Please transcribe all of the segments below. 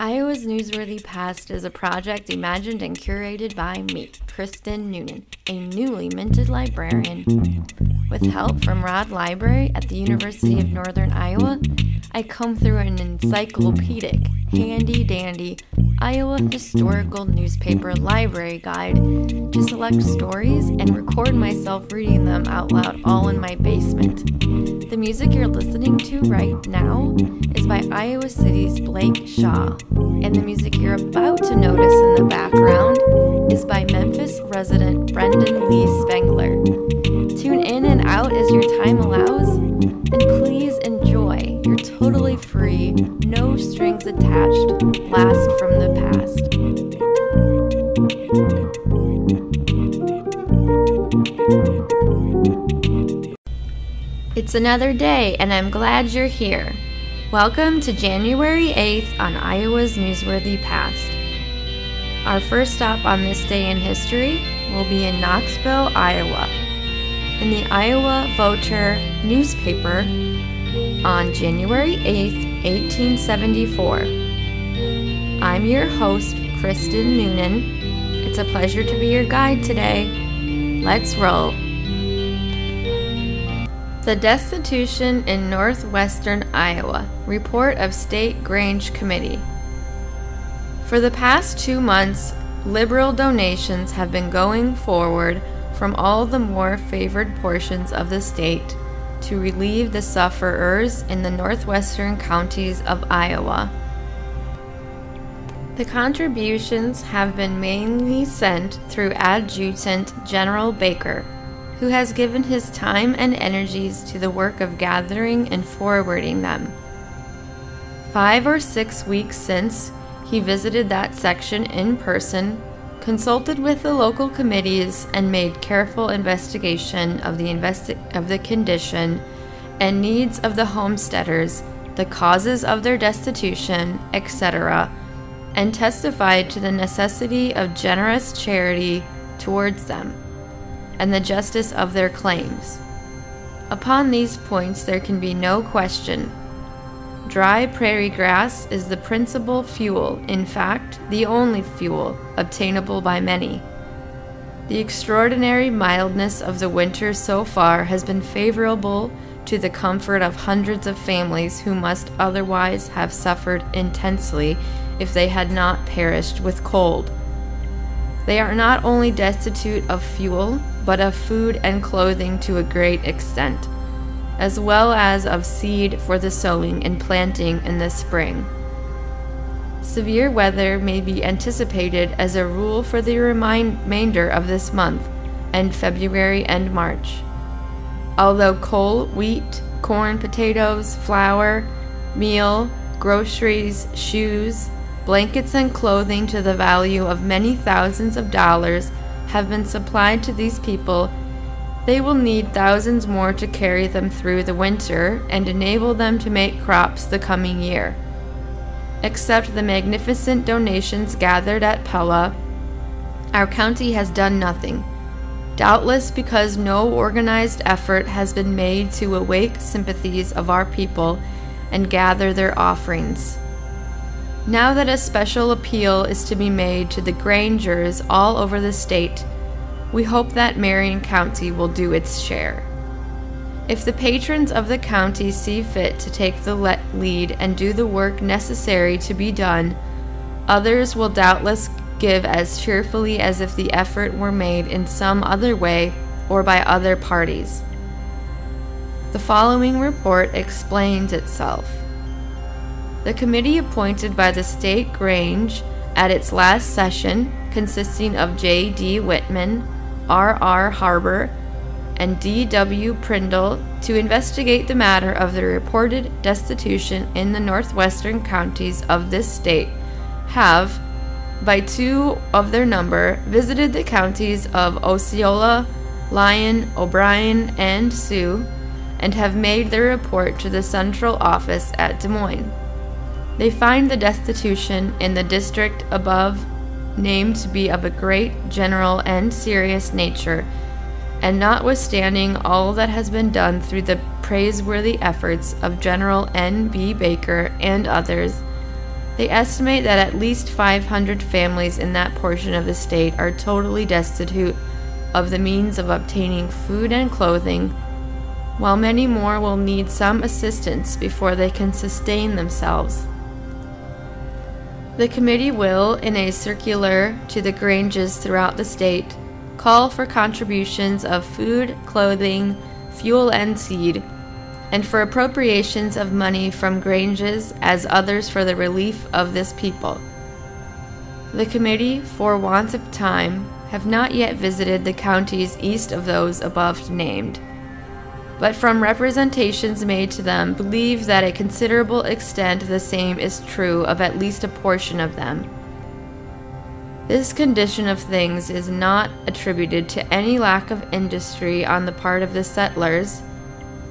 Iowa's Newsworthy Past is a project imagined and curated by me, Kristen Noonan, a newly minted librarian. With help from Rod Library at the University of Northern Iowa, I come through an encyclopedic, handy dandy Iowa historical newspaper library guide to select stories and record myself reading them out loud all in my basement. The music you're listening to right now is by Iowa City's Blake Shaw, and the music you're about to notice in the background is by Memphis resident Brendan Lee Spengler. Out as your time allows, and please enjoy your totally free, no strings attached blast from the past. It's another day, and I'm glad you're here. Welcome to January 8th on Iowa's Newsworthy Past. Our first stop on this day in history will be in Knoxville, Iowa. In the Iowa Voter newspaper on January 8th, 1874. I'm your host, Kristen Noonan. It's a pleasure to be your guide today. Let's roll. The Destitution in Northwestern Iowa Report of State Grange Committee. For the past two months, liberal donations have been going forward from all the more favored portions of the state to relieve the sufferers in the northwestern counties of Iowa. The contributions have been mainly sent through Adjutant General Baker, who has given his time and energies to the work of gathering and forwarding them. Five or six weeks since, he visited that section in person, consulted with the local committees, and made careful investigation of the, investi- of the condition and needs of the homesteaders, the causes of their destitution, etc., and testified to the necessity of generous charity towards them and the justice of their claims. Upon these points, there can be no question. Dry prairie grass is the principal fuel, in fact, the only fuel obtainable by many. The extraordinary mildness of the winter so far has been favorable to the comfort of hundreds of families who must otherwise have suffered intensely if they had not perished with cold. They are not only destitute of fuel, but of food and clothing to a great extent, as well as of seed for the sowing and planting in the spring. Severe weather may be anticipated as a rule for the remainder of this month and February and March. Although coal, wheat, corn, potatoes, flour, meal, groceries, shoes, blankets, and clothing to the value of many thousands of dollars have been supplied to these people, they will need thousands more to carry them through the winter and enable them to make crops the coming year. Except the magnificent donations gathered at Pella, our county has done nothing, doubtless because no organized effort has been made to awake sympathies of our people and gather their offerings. Now that a special appeal is to be made to the Grangers all over the state, we hope that Marion County will do its share. If the patrons of the county see fit to take the lead and do the work necessary to be done, others will doubtless give as cheerfully as if the effort were made in some other way or by other parties. The following report explains itself. The committee appointed by the State Grange at its last session, consisting of J. D. Whitman, R. R. Harbor, and D. W. Prindle, to investigate the matter of the reported destitution in the northwestern counties of this state, have, by two of their number, visited the counties of Osceola, Lyon, O'Brien, and Sioux, and have made their report to the central office at Des Moines. They find the destitution in the district above named to be of a great, general, and serious nature, and notwithstanding all that has been done through the praiseworthy efforts of General N. B. Baker and others, They estimate that at least 500 families in that portion of the state are totally destitute of the means of obtaining food and clothing, while many more will need some assistance before they can sustain themselves. The committee will, in a circular to the granges throughout the state, call for contributions of food, clothing, fuel, and seed, and for appropriations of money from granges as others for the relief of this people. The committee, for want of time, have not yet visited the counties east of those above named, but from representations made to them believe that a considerable extent the same is true of at least a portion of them. This condition of things is not attributed to any lack of industry on the part of the settlers,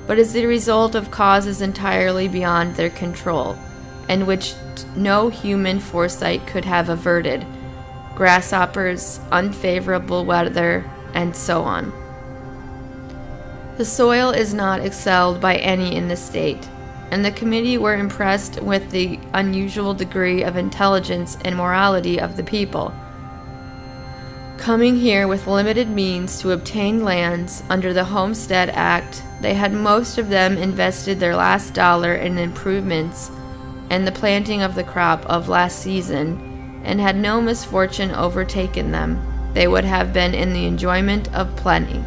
but is the result of causes entirely beyond their control, and which no human foresight could have averted grasshoppers, unfavorable weather, and so on. The soil is not excelled by any in the state, and the committee were impressed with the unusual degree of intelligence and morality of the people. Coming here with limited means to obtain lands under the Homestead Act, they had most of them invested their last dollar in improvements and the planting of the crop of last season and had no misfortune overtaken them, they would have been in the enjoyment of plenty.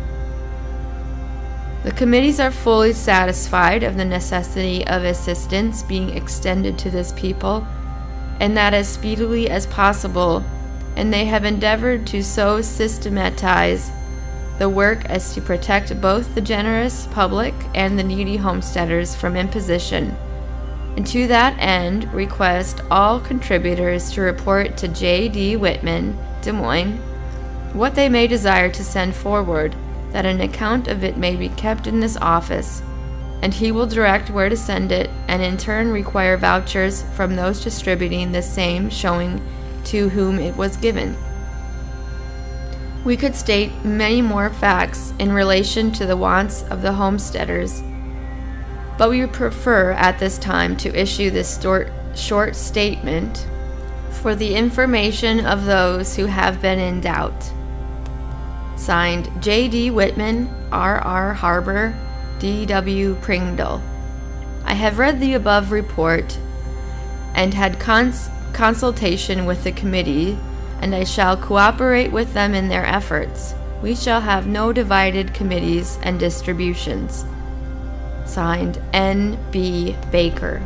The committees are fully satisfied of the necessity of assistance being extended to this people, and that as speedily as possible, and they have endeavored to so systematize the work as to protect both the generous public and the needy homesteaders from imposition and to that end request all contributors to report to J.D. Whitman, Des Moines, what they may desire to send forward, that an account of it may be kept in this office, and he will direct where to send it, and in turn require vouchers from those distributing the same showing to whom it was given. We could state many more facts in relation to the wants of the homesteaders but we prefer at this time to issue this short, statement for the information of those who have been in doubt. Signed J.D. Whitman, R.R. Harbor, D.W. Pringle. I have read the above report and had cons- consultation with the committee, and I shall cooperate with them in their efforts. We shall have no divided committees and distributions. Signed N.B. Baker.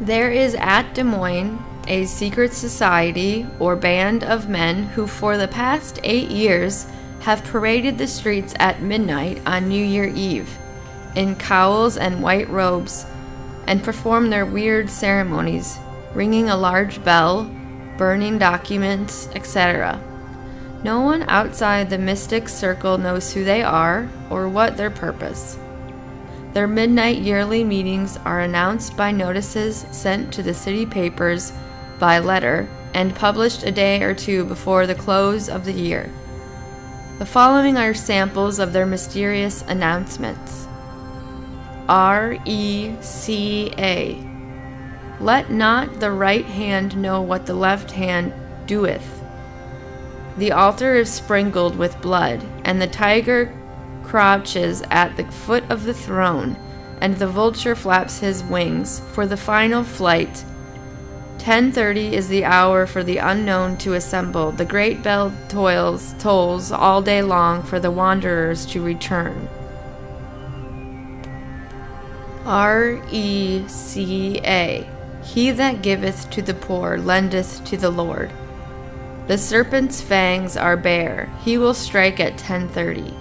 There is at Des Moines a secret society or band of men who, for the past eight years, have paraded the streets at midnight on New Year Eve in cowls and white robes and perform their weird ceremonies, ringing a large bell, burning documents, etc. No one outside the mystic circle knows who they are or what their purpose. Their midnight yearly meetings are announced by notices sent to the city papers by letter and published a day or two before the close of the year. The following are samples of their mysterious announcements R E C A. Let not the right hand know what the left hand doeth. The altar is sprinkled with blood, and the tiger crouches at the foot of the throne, and the vulture flaps his wings for the final flight. 10:30 is the hour for the unknown to assemble. The great bell toils tolls all day long for the wanderers to return. R E C A He that giveth to the poor lendeth to the Lord. The serpent's fangs are bare. He will strike at 10:30.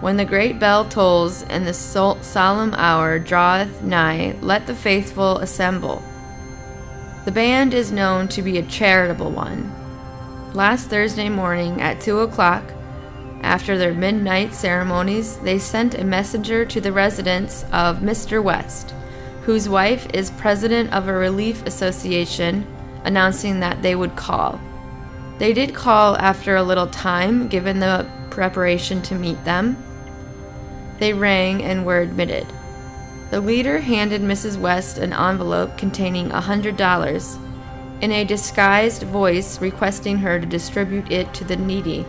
When the great bell tolls and the solemn hour draweth nigh, let the faithful assemble. The band is known to be a charitable one. Last Thursday morning at 2 o'clock, after their midnight ceremonies, they sent a messenger to the residence of Mr. West, whose wife is president of a relief association, announcing that they would call. They did call after a little time, given the preparation to meet them. They rang and were admitted. The leader handed Mrs. West an envelope containing a $100 in a disguised voice requesting her to distribute it to the needy.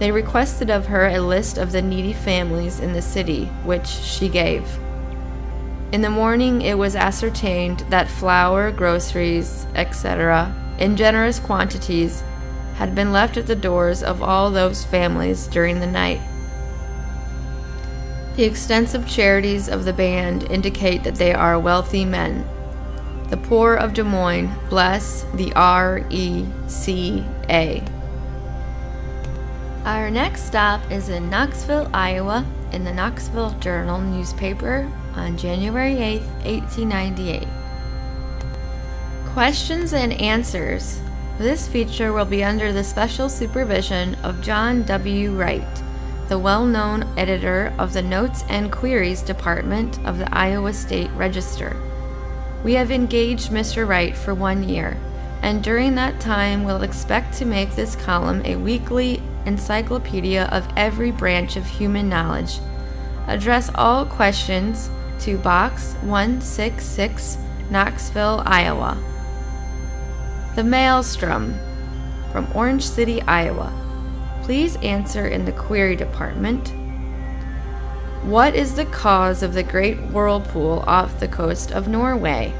They requested of her a list of the needy families in the city, which she gave. In the morning, it was ascertained that flour, groceries, etc., in generous quantities, had been left at the doors of all those families during the night. The extensive charities of the band indicate that they are wealthy men. The poor of Des Moines bless the RECA. Our next stop is in Knoxville, Iowa, in the Knoxville Journal newspaper on January 8, 1898. Questions and answers. This feature will be under the special supervision of John W. Wright, the well known editor of the Notes and Queries Department of the Iowa State Register. We have engaged Mr. Wright for one year, and during that time we'll expect to make this column a weekly encyclopedia of every branch of human knowledge. Address all questions to Box 166, Knoxville, Iowa. The Maelstrom from Orange City, Iowa. Please answer in the query department. What is the cause of the great whirlpool off the coast of Norway?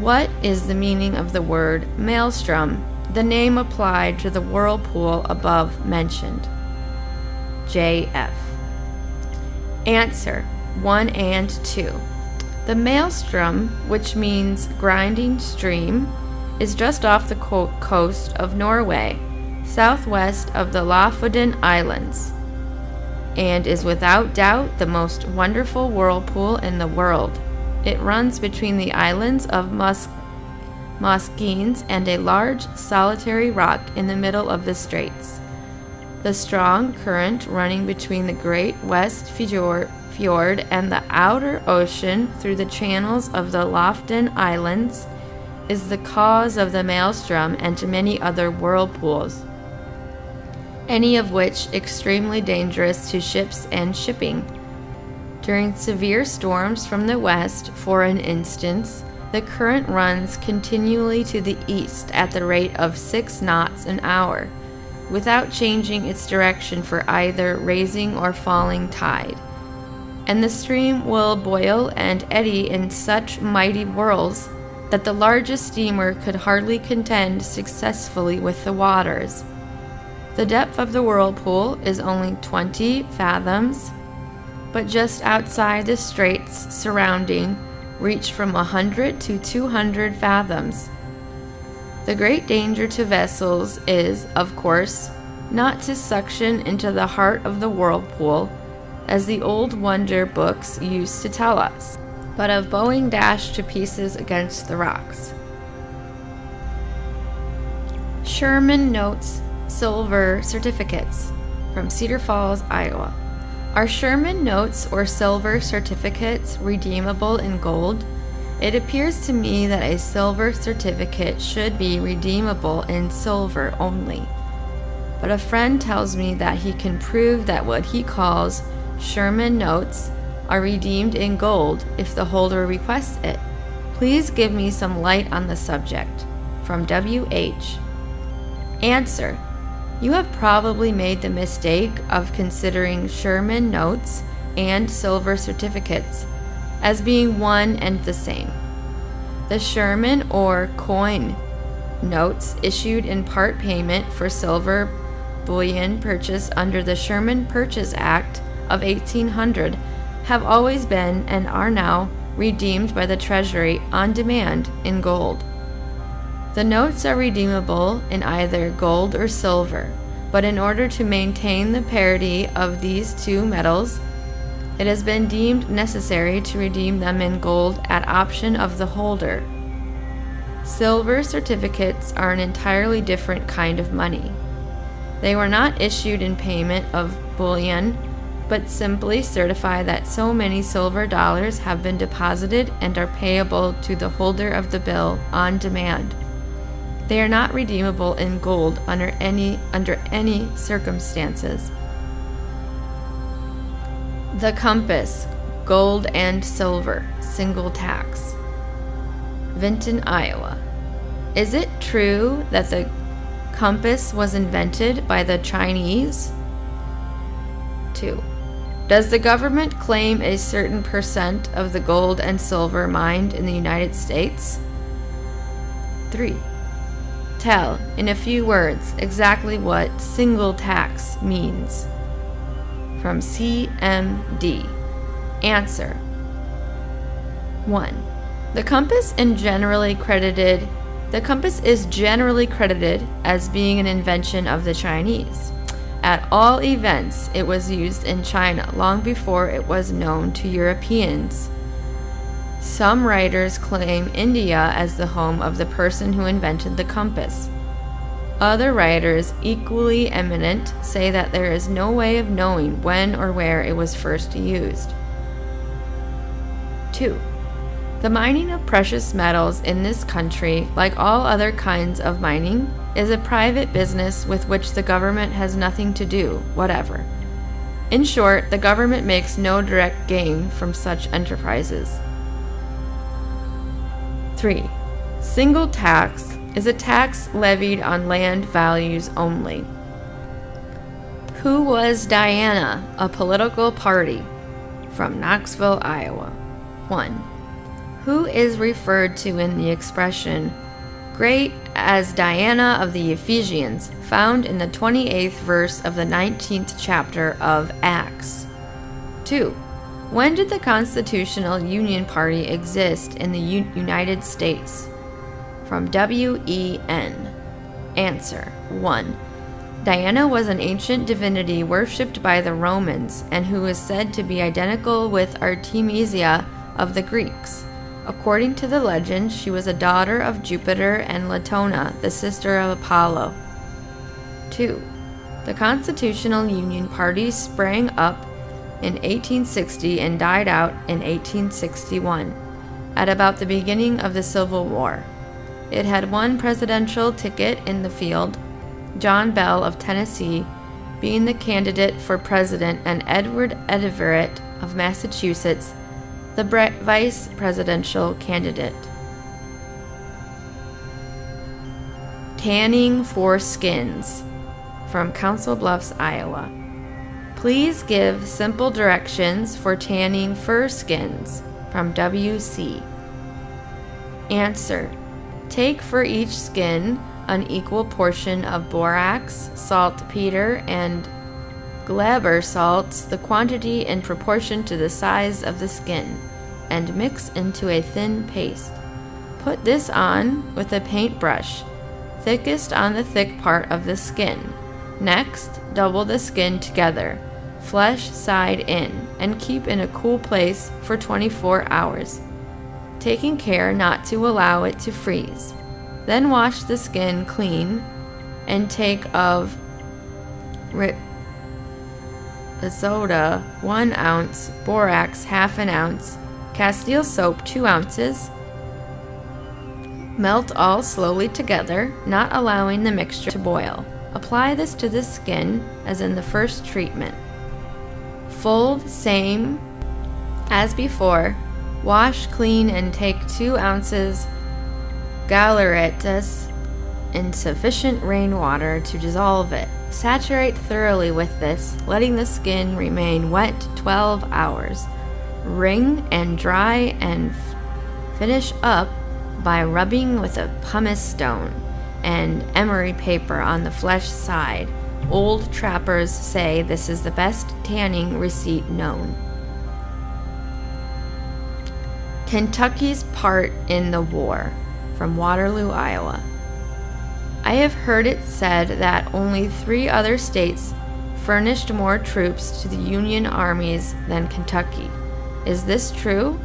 What is the meaning of the word maelstrom, the name applied to the whirlpool above mentioned? JF. Answer 1 and 2. The maelstrom, which means grinding stream, is just off the co- coast of Norway, southwest of the Lofoten Islands and is without doubt the most wonderful whirlpool in the world. It runs between the islands of Mus- and a large solitary rock in the middle of the straits. The strong current running between the Great West Fjord, and the outer ocean through the channels of the Lofoten Islands is the cause of the maelstrom and many other whirlpools any of which extremely dangerous to ships and shipping. During severe storms from the west, for an instance, the current runs continually to the east at the rate of 6 knots an hour, without changing its direction for either raising or falling tide. And the stream will boil and eddy in such mighty whirls that the largest steamer could hardly contend successfully with the waters. The depth of the whirlpool is only 20 fathoms, but just outside the straits surrounding reach from 100 to 200 fathoms. The great danger to vessels is, of course, not to suction into the heart of the whirlpool, as the old wonder books used to tell us, but of bowing dashed to pieces against the rocks. Sherman notes silver certificates from Cedar Falls, Iowa. Are Sherman notes or silver certificates redeemable in gold? It appears to me that a silver certificate should be redeemable in silver only. But a friend tells me that he can prove that what he calls Sherman notes are redeemed in gold if the holder requests it. Please give me some light on the subject. From W.H. Answer you have probably made the mistake of considering Sherman notes and silver certificates as being one and the same. The Sherman or coin notes issued in part payment for silver bullion purchase under the Sherman Purchase Act of 1800 have always been and are now redeemed by the Treasury on demand in gold. The notes are redeemable in either gold or silver, but in order to maintain the parity of these two metals, it has been deemed necessary to redeem them in gold at option of the holder. Silver certificates are an entirely different kind of money. They were not issued in payment of bullion, but simply certify that so many silver dollars have been deposited and are payable to the holder of the bill on demand. They are not redeemable in gold under any under any circumstances. The compass, gold and silver, single tax. Vinton, Iowa. Is it true that the compass was invented by the Chinese? 2. Does the government claim a certain percent of the gold and silver mined in the United States? 3. Tell, in a few words, exactly what single tax means. From CMD. Answer 1. The compass in generally credited the compass is generally credited as being an invention of the Chinese. At all events, it was used in China long before it was known to Europeans. Some writers claim India as the home of the person who invented the compass. Other writers, equally eminent, say that there is no way of knowing when or where it was first used. 2. The mining of precious metals in this country, like all other kinds of mining, is a private business with which the government has nothing to do, whatever. In short, the government makes no direct gain from such enterprises. 3. Single tax is a tax levied on land values only. Who was Diana, a political party? From Knoxville, Iowa. 1 who is referred to in the expression great as Diana of the Ephesians, found in the 28th verse of the 19th chapter of Acts. 2. When did the Constitutional Union Party exist in the U- United States? From W.E.N. Answer 1. Diana was an ancient divinity worshipped by the Romans and who is said to be identical with Artemisia of the Greeks. According to the legend, she was a daughter of Jupiter and Latona, the sister of Apollo. 2. The Constitutional Union Party sprang up in 1860 and died out in 1861, at about the beginning of the Civil War. It had one presidential ticket in the field, John Bell of Tennessee being the candidate for president, and Edward Everett of Massachusetts the vice presidential candidate. Tanning for skins from Council Bluffs, Iowa. Please give simple directions for tanning fur skins from WC. Answer Take for each skin an equal portion of borax, saltpeter, and Glauber salts the quantity in proportion to the size of the skin and mix into a thin paste. Put this on with a paintbrush, thickest on the thick part of the skin. Next, double the skin together, flesh side in, and keep in a cool place for 24 hours, taking care not to allow it to freeze. Then wash the skin clean and take of soda 1 ounce, borax half an ounce, Castile soap 2 ounces. Melt all slowly together, not allowing the mixture to boil. Apply this to the skin as in the first treatment. Fold same as before. Wash clean and take 2 ounces galeritas in sufficient rainwater to dissolve it. Saturate thoroughly with this, letting the skin remain wet 12 hours. Wring and dry and finish up by rubbing with a pumice stone and emery paper on the flesh side. Old trappers say this is the best tanning receipt known. Kentucky's part in the war from Waterloo, Iowa. I have heard it said that only three other states furnished more troops to the Union armies than Kentucky. Is this true?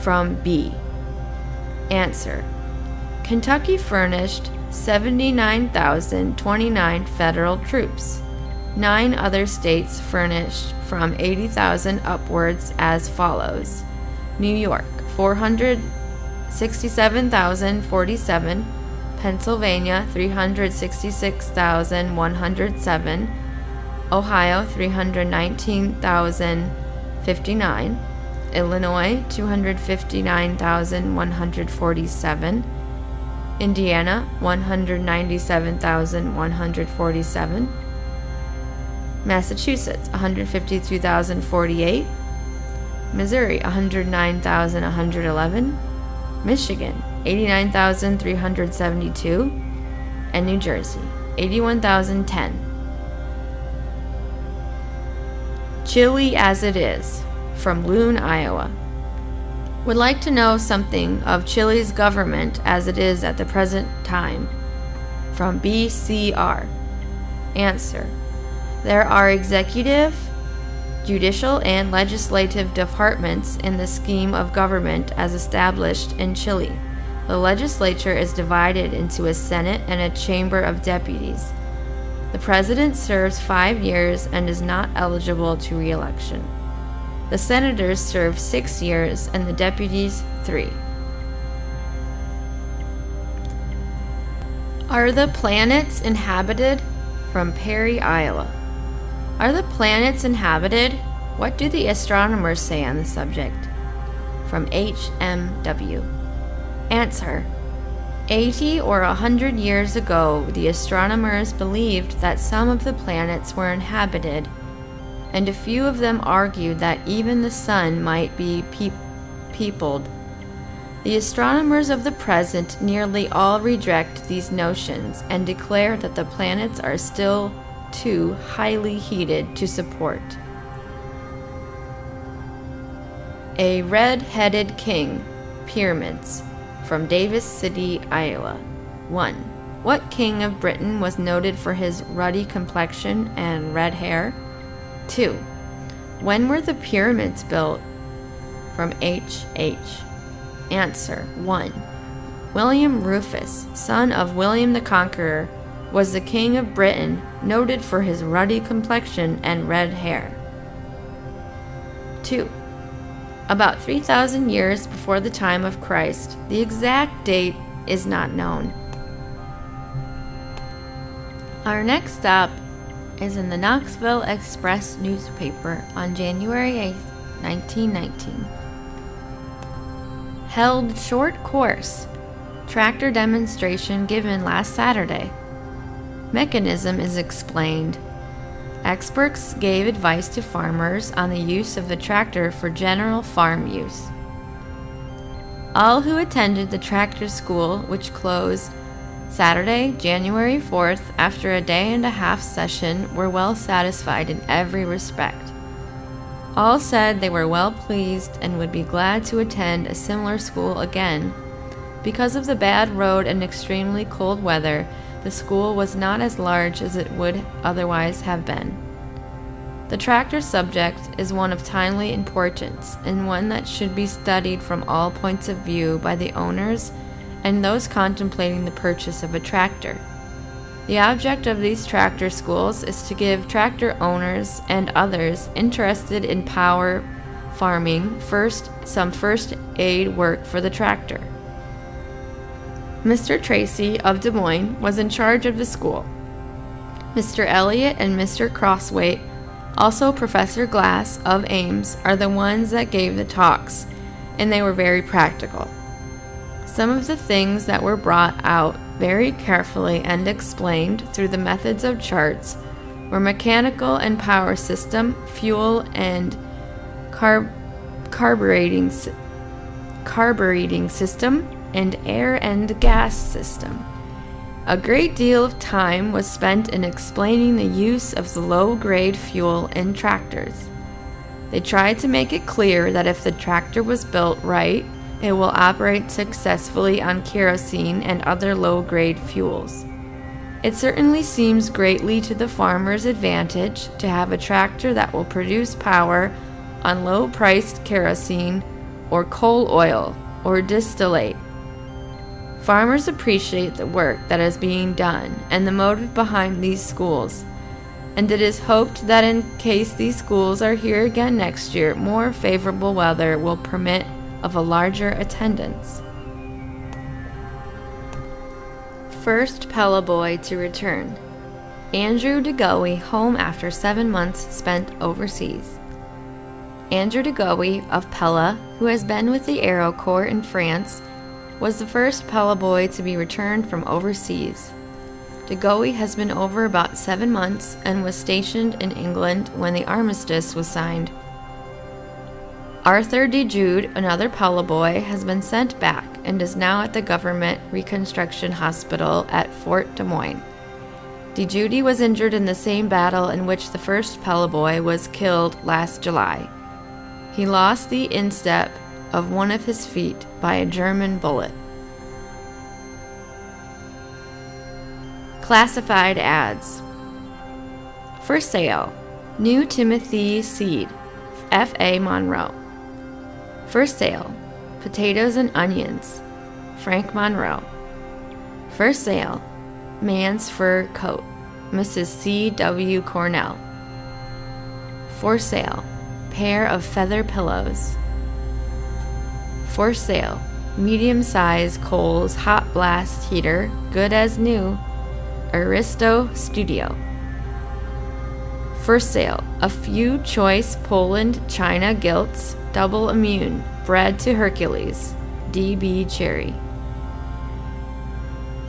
From B. Answer Kentucky furnished 79,029 federal troops. Nine other states furnished from 80,000 upwards as follows New York, 467,047. Pennsylvania 366,107, Ohio 319,059, Illinois 259,147, Indiana 197,147, Massachusetts 152,048, Missouri 109,111, Michigan 89,372, and New Jersey 81,010. Chile as it is, from Loon, Iowa. Would like to know something of Chile's government as it is at the present time. From BCR. Answer. There are executive, judicial, and legislative departments in the scheme of government as established in Chile. The legislature is divided into a Senate and a Chamber of Deputies. The president serves five years and is not eligible to reelection. The senators serve six years and the deputies three. Are the planets inhabited? From Perry, Iowa. Are the planets inhabited? What do the astronomers say on the subject? From HMW. Answer 80 or a 100 years ago, the astronomers believed that some of the planets were inhabited and a few of them argued that even the sun might be pe- peopled. The astronomers of the present nearly all reject these notions and declare that the planets are still too highly heated to support. A Red Headed King Pyramids from Davis City, Iowa. 1. What king of Britain was noted for his ruddy complexion and red hair? 2. When were the pyramids built? From H. H. Answer 1. William Rufus, son of William the Conqueror, was the king of Britain, noted for his ruddy complexion and red hair. 2. About 3,000 years before the time of Christ, the exact date is not known. Our next stop is in the Knoxville Express newspaper on January 8, 1919. Held short course. Tractor demonstration given last Saturday. Mechanism is explained. Experts gave advice to farmers on the use of the tractor for general farm use. All who attended the tractor school, which closed Saturday, January 4th, after a day and a half session, were well satisfied in every respect. All said they were well pleased and would be glad to attend a similar school again. Because of the bad road and extremely cold weather, the school was not as large as it would otherwise have been. The tractor subject is one of timely importance and one that should be studied from all points of view by the owners and those contemplating the purchase of a tractor. The object of these tractor schools is to give tractor owners and others interested in power farming first some first aid work for the tractor. Mr. Tracy of Des Moines was in charge of the school. Mr. Elliott and Mr. Crosswaite, also Professor Glass of Ames, are the ones that gave the talks, and they were very practical. Some of the things that were brought out very carefully and explained through the methods of charts were mechanical and power system, fuel and carb- carbureting, carbureting system, and air and gas system. A great deal of time was spent in explaining the use of the low grade fuel in tractors. They tried to make it clear that if the tractor was built right, it will operate successfully on kerosene and other low grade fuels. It certainly seems greatly to the farmer's advantage to have a tractor that will produce power on low priced kerosene or coal oil or distillate. Farmers appreciate the work that is being done and the motive behind these schools, and it is hoped that in case these schools are here again next year, more favorable weather will permit of a larger attendance. First Pella boy to return. Andrew DeGoey home after seven months spent overseas. Andrew de Goey of Pella, who has been with the Aero Corps in France, was the first Pella boy to be returned from overseas. De Goey has been over about seven months and was stationed in England when the armistice was signed. Arthur de Jude, another Pella boy, has been sent back and is now at the Government Reconstruction Hospital at Fort Des Moines. De Jude was injured in the same battle in which the first Pella boy was killed last July. He lost the instep of one of his feet by a German bullet. Classified ads. For sale, New Timothy Seed, F.A. Monroe. For sale, potatoes and onions, Frank Monroe. For sale, man's fur coat, Mrs. C. W. Cornell. For sale, pair of feather pillows. For sale, medium size Cole's hot blast heater, good as new, Aristo Studio. For sale, a few choice Poland China gilts, double immune, bred to Hercules, DB Cherry.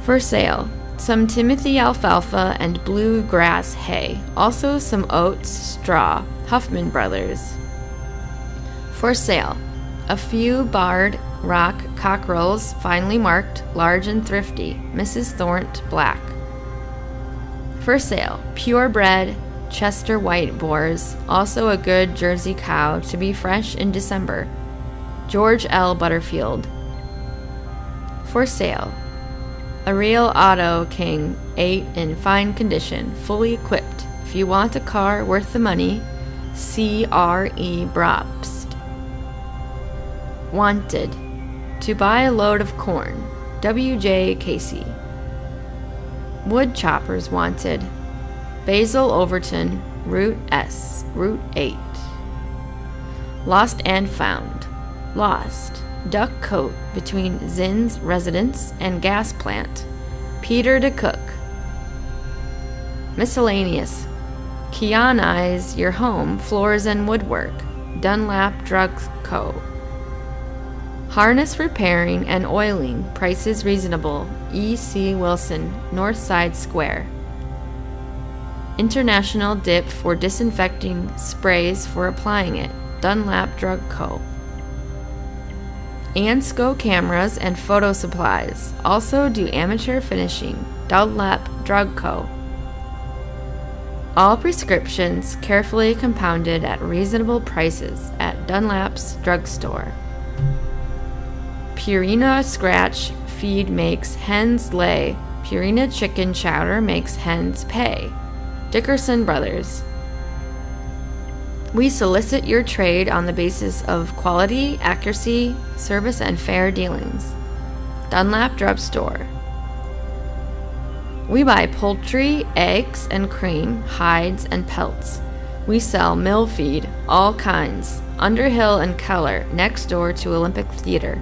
For sale, some Timothy alfalfa and bluegrass hay, also some oats, straw, Huffman Brothers. For sale, a few barred rock cockerels, finely marked, large and thrifty, Mrs. Thornt Black. For sale, purebred Chester white boars, also a good Jersey cow to be fresh in December. George L. Butterfield. For sale, a real Auto King 8 in fine condition, fully equipped. If you want a car worth the money, C.R.E. Brobst. Wanted. To buy a load of corn. W.J. Casey. Wood choppers wanted. Basil Overton, Route S, Route 8. Lost and Found. Lost. Duck coat between Zinn's residence and gas plant. Peter de Cook. Miscellaneous. Kyanize your home, floors and woodwork. Dunlap Drug Co. Harness repairing and oiling, prices reasonable. E. C. Wilson, Northside Square. International dip for disinfecting sprays for applying it. Dunlap Drug Co. Ansco cameras and photo supplies. Also do amateur finishing. Dunlap Drug Co. All prescriptions carefully compounded at reasonable prices at Dunlap's drugstore. Purina Scratch feed makes hens lay. Purina chicken chowder makes hens pay. Dickerson Brothers. We solicit your trade on the basis of quality, accuracy, service, and fair dealings. Dunlap Drug Store. We buy poultry, eggs and cream, hides and pelts. We sell mill feed, all kinds, Underhill and Keller, next door to Olympic Theater.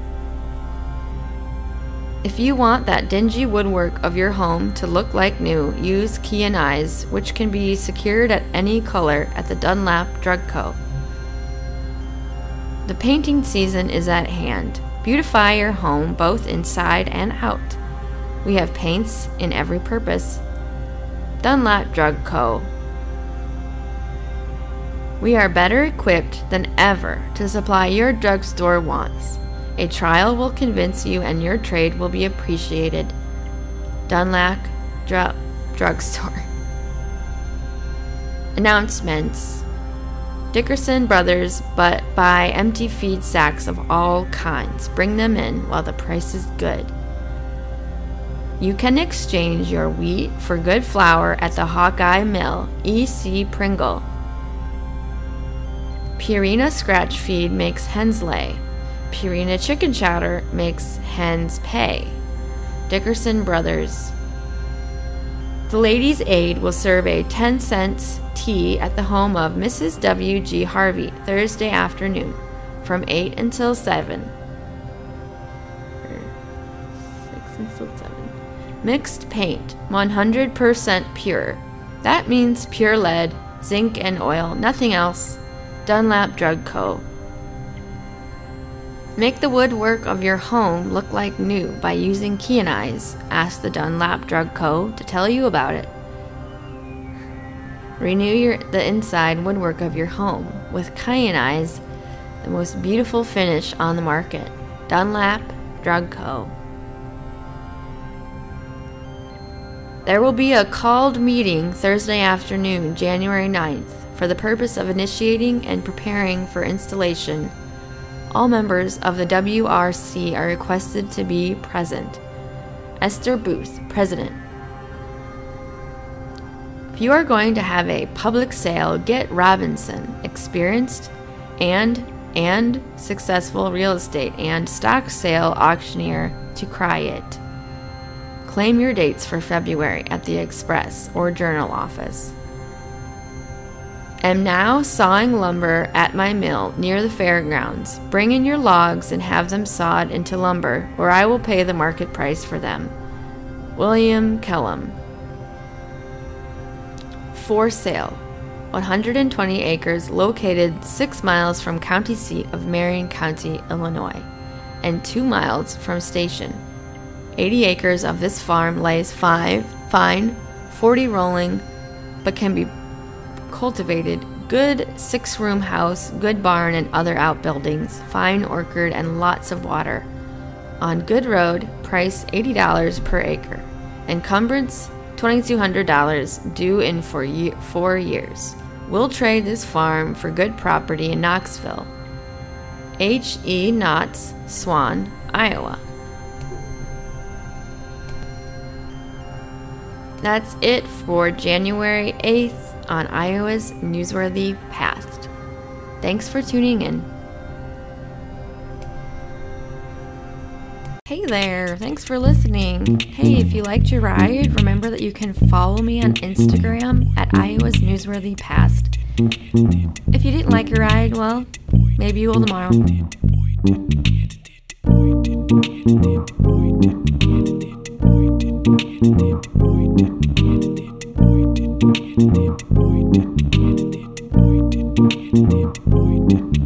If you want that dingy woodwork of your home to look like new, use Kyanize, which can be secured at any color at the Dunlap Drug Co. The painting season is at hand. Beautify your home both inside and out. We have paints in every purpose. Dunlap Drug Co. We are better equipped than ever to supply your drugstore wants. A trial will convince you and your trade will be appreciated. Dunlap Dr- Drugstore. Announcements Dickerson Brothers but buy empty feed sacks of all kinds. Bring them in while the price is good. You can exchange your wheat for good flour at the Hawkeye Mill, E.C. Pringle. Purina Scratch Feed makes hens lay. Purina Chicken Chowder makes hens pay. Dickerson Brothers. The Ladies' Aid will serve a 10 cents tea at the home of Mrs. W. G. Harvey Thursday afternoon from 8 until 7. 6 until 7. Mixed paint, 100% pure. That means pure lead, zinc, and oil, nothing else. Dunlap Drug Co. Make the woodwork of your home look like new by using Kyanize. Ask the Dunlap Drug Co. to tell you about it. Renew your, the inside woodwork of your home with Kyanize, the most beautiful finish on the market. Dunlap Drug Co. There will be a called meeting Thursday afternoon, January 9th, for the purpose of initiating and preparing for installation. All members of the WRC are requested to be present. Esther Booth, President. If you are going to have a public sale, get Robinson, experienced and and successful real estate and stock sale auctioneer to cry it. Claim your dates for February at the Express or Journal office. Am now sawing lumber at my mill near the fairgrounds. Bring in your logs and have them sawed into lumber, or I will pay the market price for them. William Kellum. For sale 120 acres located 6 miles from county seat of Marion County, Illinois, and 2 miles from station. 80 acres of this farm lays 5 fine, 40 rolling, but can be cultivated good six room house, good barn and other outbuildings, fine orchard, and lots of water. On good road, price $80 per acre. Encumbrance $2,200 due in for ye- four years. We'll trade this farm for good property in Knoxville. H. E. Knotts, Swan, Iowa. That's it for January 8th on Iowa's newsworthy past. Thanks for tuning in. Hey there, thanks for listening. Hey, if you liked your ride, remember that you can follow me on Instagram at Iowa's Newsworthy Past. If you didn't like your ride, well, maybe you will tomorrow. Heute, heute.